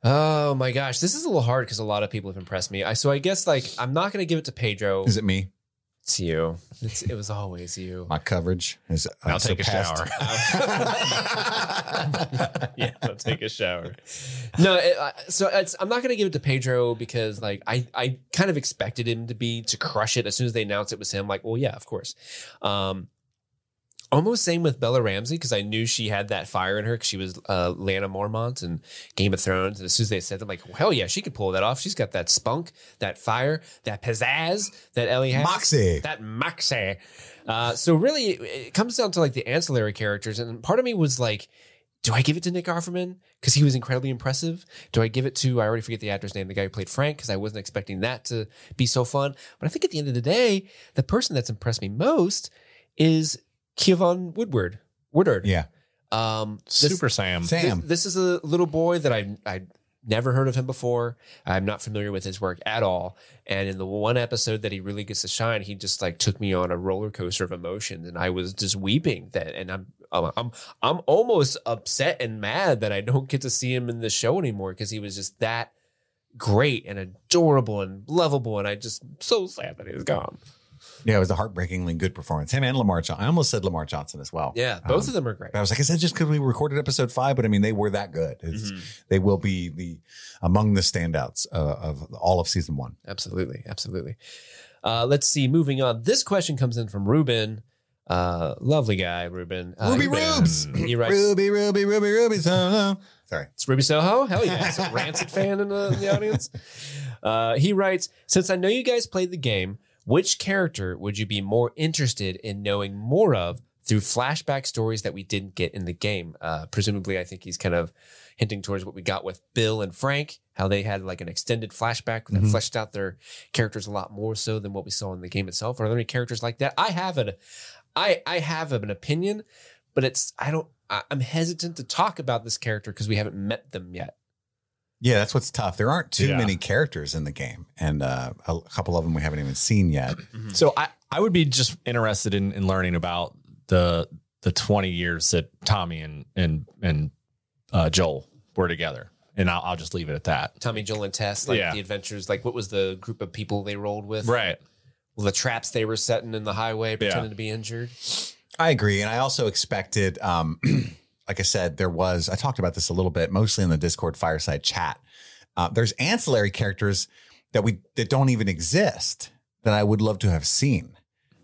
Oh my gosh, this is a little hard because a lot of people have impressed me. I so I guess like I'm not going to give it to Pedro. Is it me? It's you. It's, it was always you. My coverage is. uh, I'll take a surpassed. *laughs* *laughs* yeah, I'll take a shower. No, it, uh, so it's, I'm not going to give it to Pedro because like I I kind of expected him to be to crush it as soon as they announced it was him. Like, well, yeah, of course. Um, almost same with Bella Ramsey because I knew she had that fire in her because she was uh, Lyanna Mormont and Game of Thrones. And as soon as they said, I'm like, well, hell yeah, she could pull that off. She's got that spunk, that fire, that pizzazz that Ellie has. Moxie. That moxie. Uh, so really, it, it comes down to like the ancillary characters, and part of me was like, do I give it to Nick Offerman because he was incredibly impressive? Do I give it to I already forget the actor's name, the guy who played Frank, because I wasn't expecting that to be so fun. But I think at the end of the day, the person that's impressed me most is Keivonn Woodward. Woodward. Yeah. Um, this- Super Sam. Sam. this, this is a little boy that I I never heard of him before. I'm not familiar with his work at all. And in the one episode that he really gets to shine, he just like took me on a roller coaster of emotions, and I was just weeping. That and I'm I'm I'm, I'm almost upset and mad that I don't get to see him in the show anymore because he was just that great and adorable and lovable, and I just so sad that he's gone. Yeah, it was a heartbreakingly good performance. Him and Lamar Johnson. I almost said Lamar Johnson as well. Yeah, both Um, of them are great. I was like, is said just because we recorded episode five, but I mean, they were that good. Mhm. They will be the among the standouts uh, of all of season one. Absolutely, absolutely. Uh, let's see. Moving on. This question comes in from Ruben. Uh, lovely guy, Ruben. Uh, Ruby Rubes, *clears throat* He writes, Ruby, Ruby, Ruby, Ruby. So, sorry. It's Ruby Soho. Hell yeah. It's a Rancid fan in the, in the audience. *laughs* Uh, he writes, since I know you guys played the game, which character would you be more interested in knowing more of through flashback stories that we didn't get in the game? Uh, presumably, I think he's kind of hinting towards what we got with Bill and Frank, how they had like an extended flashback that Mhm. fleshed out their characters a lot more so than what we saw in the game itself. Are there any characters like that? I have an, I, I have an opinion, but it's, I don't, I, I'm hesitant to talk about this character because we haven't met them yet. Yeah, that's what's tough. There aren't too Yeah. many characters in the game, and uh, a couple of them we haven't even seen yet. So I, I would be just interested in, in learning about the the 20 years that Tommy and and and uh, Joel were together. And I'll, I'll just leave it at that. Tommy, Joel, and Tess, like Yeah. the adventures, like what was the group of people they rolled with? Right. Well, the traps they were setting in the highway, pretending to be injured. I agree, and I also expected, um, *clears throat* like I said, there was. I talked about this a little bit, mostly in the Discord fireside chat. Uh, there's ancillary characters that we that don't even exist that I would love to have seen,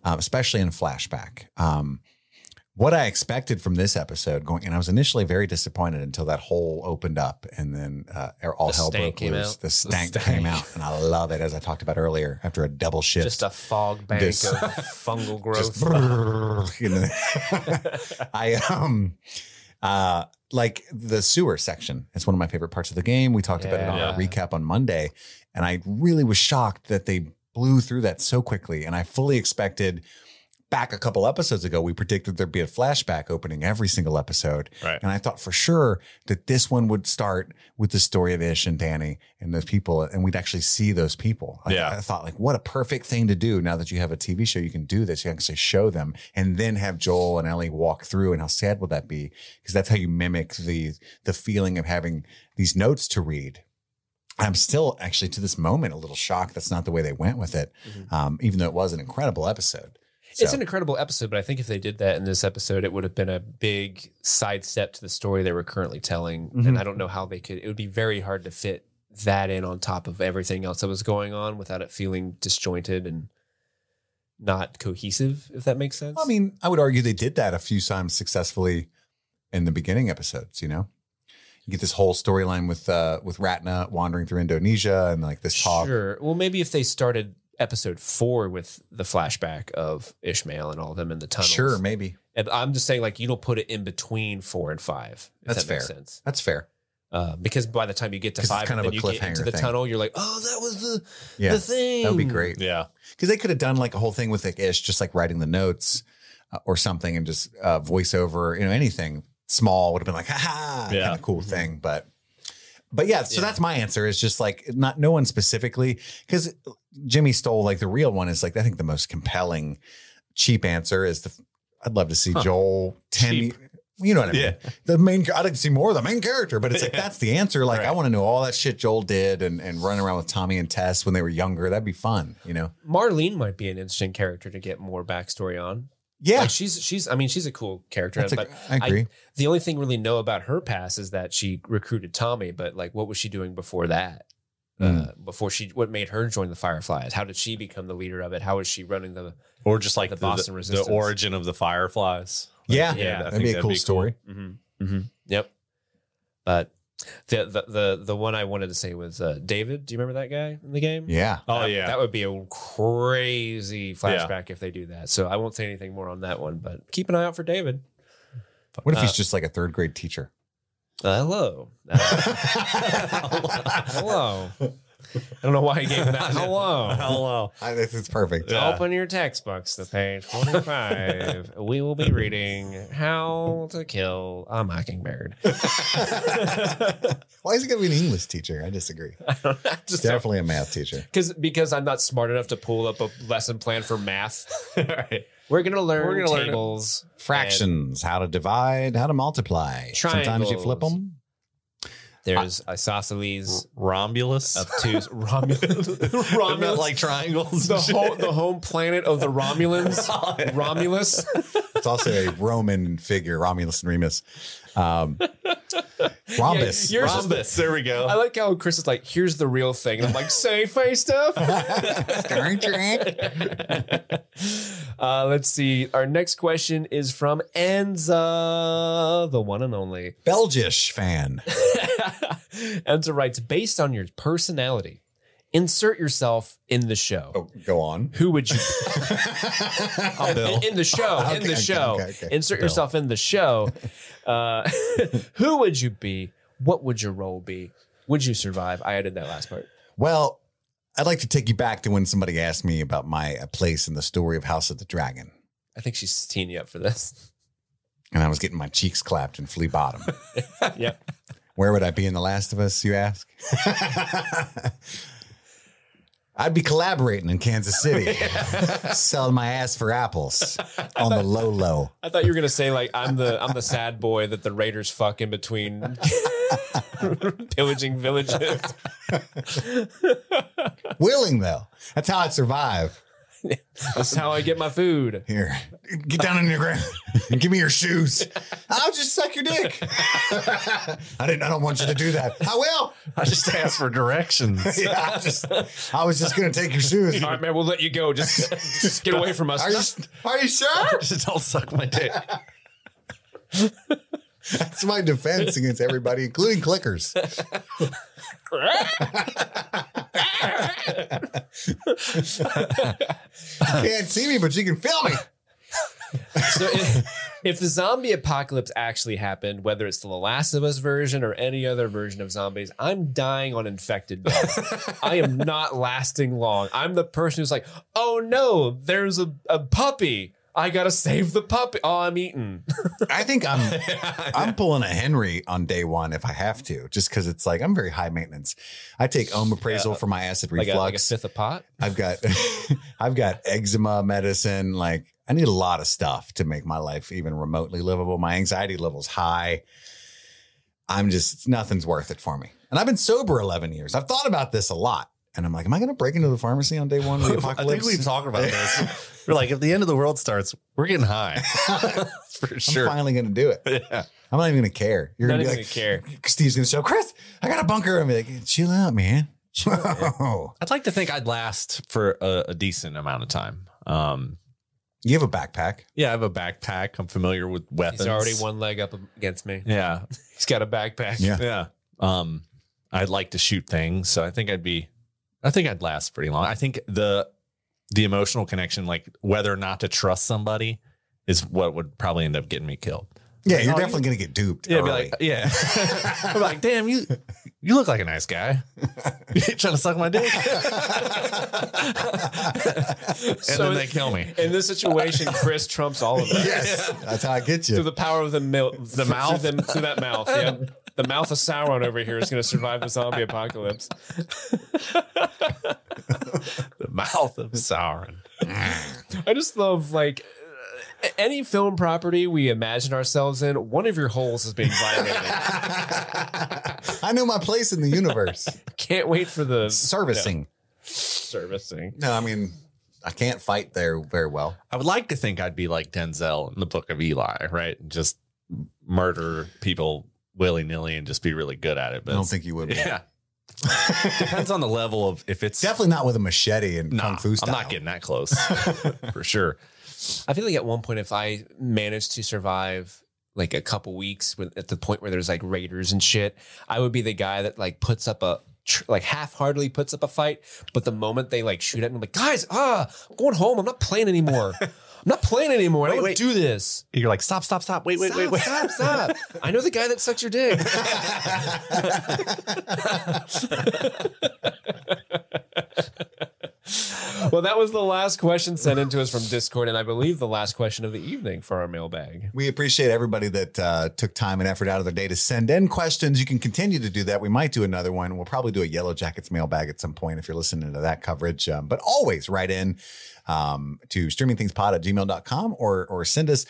um, especially in flashback. Um, what I expected from this episode going, and I was initially very disappointed until that hole opened up, and then uh, all The hell broke loose. The stank stank. came out, and I love it as I talked about earlier. After a double shift, Just a fog bank This- of *laughs* fungal growth. just brrrr, you know. *laughs* *laughs* I um uh like the sewer section. It's one of my favorite parts of the game. We talked about it on our recap on Monday, and I really was shocked that they blew through that so quickly. And I fully expected. Back a couple episodes ago, we predicted there'd be a flashback opening every single episode. Right. And I thought for sure that this one would start with the story of Ish and Danny and those people, and we'd actually see those people. I, Yeah. I thought, like, what a perfect thing to do now that you have a TV show, you can do this. You can actually show them and then have Joel and Ellie walk through. And how sad would that be? Because that's how you mimic the the feeling of having these notes to read. I'm still actually to this moment a little shocked that's not the way they went with it, um, even though it was an incredible episode. It's an incredible episode, but I think if they did that in this episode, it would have been a big sidestep to the story they were currently telling. Mhm. And I don't know how they could, it would be very hard to fit that in on top of everything else that was going on without it feeling disjointed and not cohesive, if that makes sense. I mean, I would argue they did that a few times successfully in the beginning episodes. You know, you get this whole storyline with uh, with Ratna wandering through Indonesia and like this talk. Sure. Well, maybe if they started episode four with the flashback of Ishmael and all of them in the tunnel. Sure, maybe And I'm just saying, like, you don't put it in between four and five. If That's that makes fair. sense. that's fair. Uh, because by the time you get to five, kind and of then a you get into the thing. tunnel, you're like, oh, that was the Yeah, the thing. that would be great Yeah. because they could have done like a whole thing with like Ish, just like writing the notes uh, or something, and just uh, voiceover. You know, anything small would have been like, ha ha, Yeah. kind of cool thing, but. But yeah, so that's my answer. Is just like not no one specifically because Jimmy stole like the real one is like I think the most compelling cheap answer is the I'd love to see Joel ten. Cheap. You know what I mean? Yeah. The main I'd like to see more of the main character, but it's like Yeah. that's the answer. Like I want to know all that shit Joel did and and running around with Tommy and Tess when they were younger. That'd be fun, you know? Marlene might be an interesting character to get more backstory on. Yeah, Like she's she's I mean she's a cool character, that's but I agree. the only thing really know about her past is that she recruited Tommy. But like, what was she doing before that? Uh, Mm. before she, what made her join the Fireflies? How did she become the leader of it? How is she running the? Or just like The the, Boston the, Resistance. the origin of the Fireflies. yeah, yeah, I that'd be a cool story. Mm-hmm. Mm-hmm. Yep. But the, the the the one I wanted to say was uh, David. Do you remember that guy in the game? Yeah, Oh That- yeah. that would be a crazy flashback if they do that. So I won't say anything more on that one, but keep an eye out for David. what if he's Uh, just like a third grade teacher? Uh, hello. Uh, *laughs* hello. I don't know why he gave him that. *laughs* Hello. Hello. I, this is perfect. Yeah. Open your textbooks to page 45. *laughs* we will be reading How to Kill a Mockingbird. *laughs* Why is he going to be an English teacher? I disagree. Just Definitely a math teacher. because because I'm not smart enough to pull up a lesson plan for math. right. We're gonna learn We're gonna learn tables, Fractions, how to divide, how to multiply. Sometimes you flip them. There's isosceles, Romulus. obtuse, *laughs* Romulus, Romulus, like triangles. the *laughs* home the home planet of the Romulans, *laughs* Romulus. It's also a Roman figure, Romulus and Remus. Um, *laughs* rhombus. Yeah, yours is Rhombus. There we go. I like how Chris is like, "Here's the real thing," and I'm like, "Say face stuff." *laughs* uh, let's see. Our next question is from Enza, the one and only. Belgish fan. *laughs* Enza writes, "Based on your personality, insert yourself in the show. Oh, go on. Who would you *laughs* Bill. in, in the show? in Okay, the okay, show, okay, okay. insert Bill. yourself in the show. Uh, *laughs* who would you be? What would your role be? Would you survive? I added that last part. Well, I'd like to take you back to when somebody asked me about my uh, place in the story of House of the Dragon. I think she's teeing you up for this. And I was getting my cheeks clapped in Flea Bottom. *laughs* yeah. Where would I be in The Last of Us, you ask? I'd be collaborating in Kansas City, *laughs* selling my ass for apples on the low low. I thought you were gonna say like I'm the I'm the sad boy that the Raiders fuck in between *laughs* pillaging villages. *laughs* Willing though, that's how I'd survive. That's how I get my food. Here, get down on your ground and *laughs* give me your shoes. I'll just suck your dick. *laughs* I didn't. I don't want you to do that. I will. I just asked for directions. *laughs* Yeah, I just. I was just gonna take your shoes. All right, man, we'll let you go. Just, just get away from us. Are you? Are you sure? just don't suck my dick. That's my defense against everybody, including clickers. Can't see me, but you can feel me. So if, if the zombie apocalypse actually happened, whether it's the Last of Us version or any other version of zombies, I'm dying on infected. I am not lasting long. I'm the person who's like, oh no, there's a, a puppy. I gotta save the puppy. Oh, I'm eating. I think I'm *laughs* I'm pulling a Henry on day one if I have to, just because it's like I'm very high maintenance. I take omeprazole for my acid Like reflux. a, like a fifth of pot. I've got *laughs* I've got eczema medicine. Like I need a lot of stuff to make my life even remotely livable. My anxiety level's high. I'm just nothing's worth it for me. And I've been sober 11 years. I've thought about this a lot. And I'm like, am I going to break into the pharmacy on day one of the *laughs* I think we've talked about this. *laughs* We're like, if the end of the world starts, we're getting high. *laughs* For sure. I'm finally going to do it. Yeah. I'm not even going to care. You're going to be gonna like, care. Steve's going to show Chris. I got a bunker. I'm like, chill out, man. Whoa. I'd like to think I'd last for a, a decent amount of time. Um, You have a backpack. yeah, I have a backpack. I'm familiar with weapons. He's already one leg up against me. Yeah. He's got a backpack. Yeah. Yeah. Um, I'd like to shoot things, so I think I'd be, I think I'd last pretty long. I think the the emotional connection, like whether or not to trust somebody, is what would probably end up getting me killed. Yeah, you're Oh, definitely going to get duped. Yeah, be like, yeah. *laughs* I'm like, damn, you you look like a nice guy. *laughs* you trying to suck my dick? *laughs* and So- then they kill me. In this situation, Chris trumps all of us. yes, that's how I get you. Through the power of the mil- the mouth? through, the- through that mouth. Yeah, the mouth of Sauron over here is going to survive the zombie apocalypse. *laughs* The mouth of Sauron. I just love like uh, any film property we imagine ourselves in. One of your holes is being violated. *laughs* I know my place in the universe. Can't wait for the Servicing. servicing. No, I mean, I can't fight there very well. I would like to think I'd be like Denzel in the Book of Eli, right? Just murder people willy nilly and just be really good at it. But I don't think you would. Be. yeah. *laughs* Depends on the level of if it's Definitely not with a machete and Nah, kung fu style. I'm not getting that close *laughs* for sure. I feel like at one point, if I managed to survive like a couple weeks with, at the point where there's like raiders and shit, I would be the guy that like puts up a tr- like half-heartedly puts up a fight, but the moment they like shoot at me, I'm like, guys, ah, I'm going home. I'm not playing anymore. *laughs* I'm not playing anymore. I don't wait. do this. You're like, stop, stop, stop. Wait, wait, stop, wait, wait. stop, stop. *laughs* I know the guy that sucks your dick. well, that was the last question sent in to us from Discord, and I believe the last question of the evening for our mailbag. We appreciate everybody that uh, took time and effort out of their day to send in questions. You can continue to do that. We might do another one. We'll probably do a Yellow Jackets mailbag at some point if you're listening to that coverage. Um, but always write in um, to streamingthingspod at gmail.com or, or send us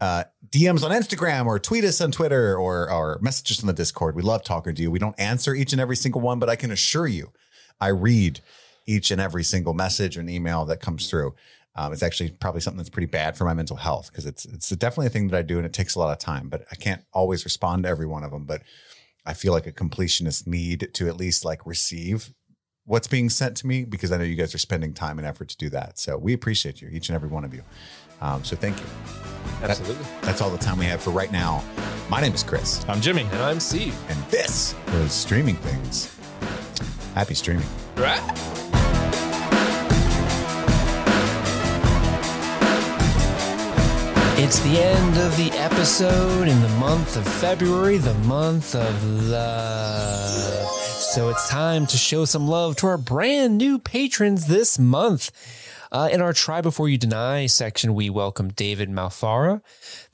uh, DMs on Instagram or tweet us on Twitter or, or message us on the Discord. We love talking to you. We don't answer each and every single one, but I can assure you, I read each and every single message and email that comes through. Um, it's actually probably something that's pretty bad for my mental health because it's it's definitely a thing that I do and it takes a lot of time. But I can't always respond to every one of them. But I feel like a completionist need to at least like receive what's being sent to me because I know you guys are spending time and effort to do that. So we appreciate you, each and every one of you. Um, so thank you. Absolutely. That's all the time we have for right now. My name is Chris, I'm Jimmy. And I'm Steve. and this was Streaming Things. Happy streaming. Right? It's the end of the episode in the month of February, the month of love. So it's time to show some love to our brand new patrons this month. Uh, in our Try Before You Deny section, we welcome David Malfara.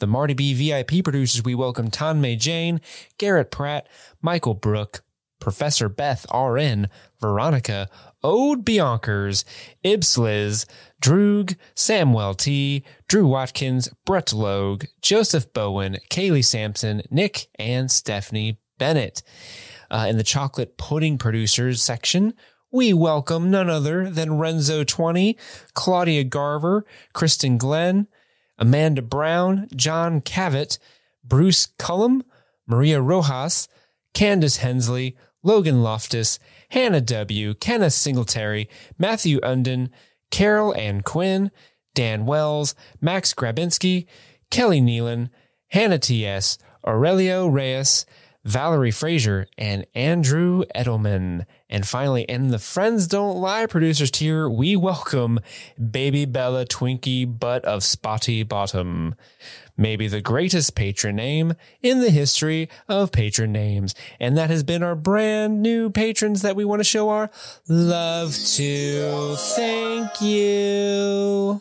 The Marty B VIP producers, we welcome Tanmay Jane, Garrett Pratt, Michael Brook, Professor Beth RN, Veronica, Ode Biankers, Ibsliz, Droog, Samuel T, Drew Watkins, Brett Logue, Joseph Bowen, Kaylee Sampson, Nick, and Stephanie Bennett. Uh, in the chocolate pudding producers section, we welcome none other than Renzo20, Claudia Garver, Kristen Glenn, Amanda Brown, John Cavett, Bruce Cullum, Maria Rojas, Candace Hensley, Logan Loftus, Hannah W., Kenneth Singletary, Matthew Unden, Carol Ann Quinn, Dan Wells, Max Grabinski, Kelly Nealon, Hannah T.S., Aurelio Reyes, Valerie Frazier, and Andrew Edelman. And finally, in the Friends Don't Lie producers tier, we welcome Baby Bella Twinkie Butt of Spotty Bottom. Maybe the greatest patron name in the history of patron names. And that has been our brand new patrons that we want to show our love to. Thank you.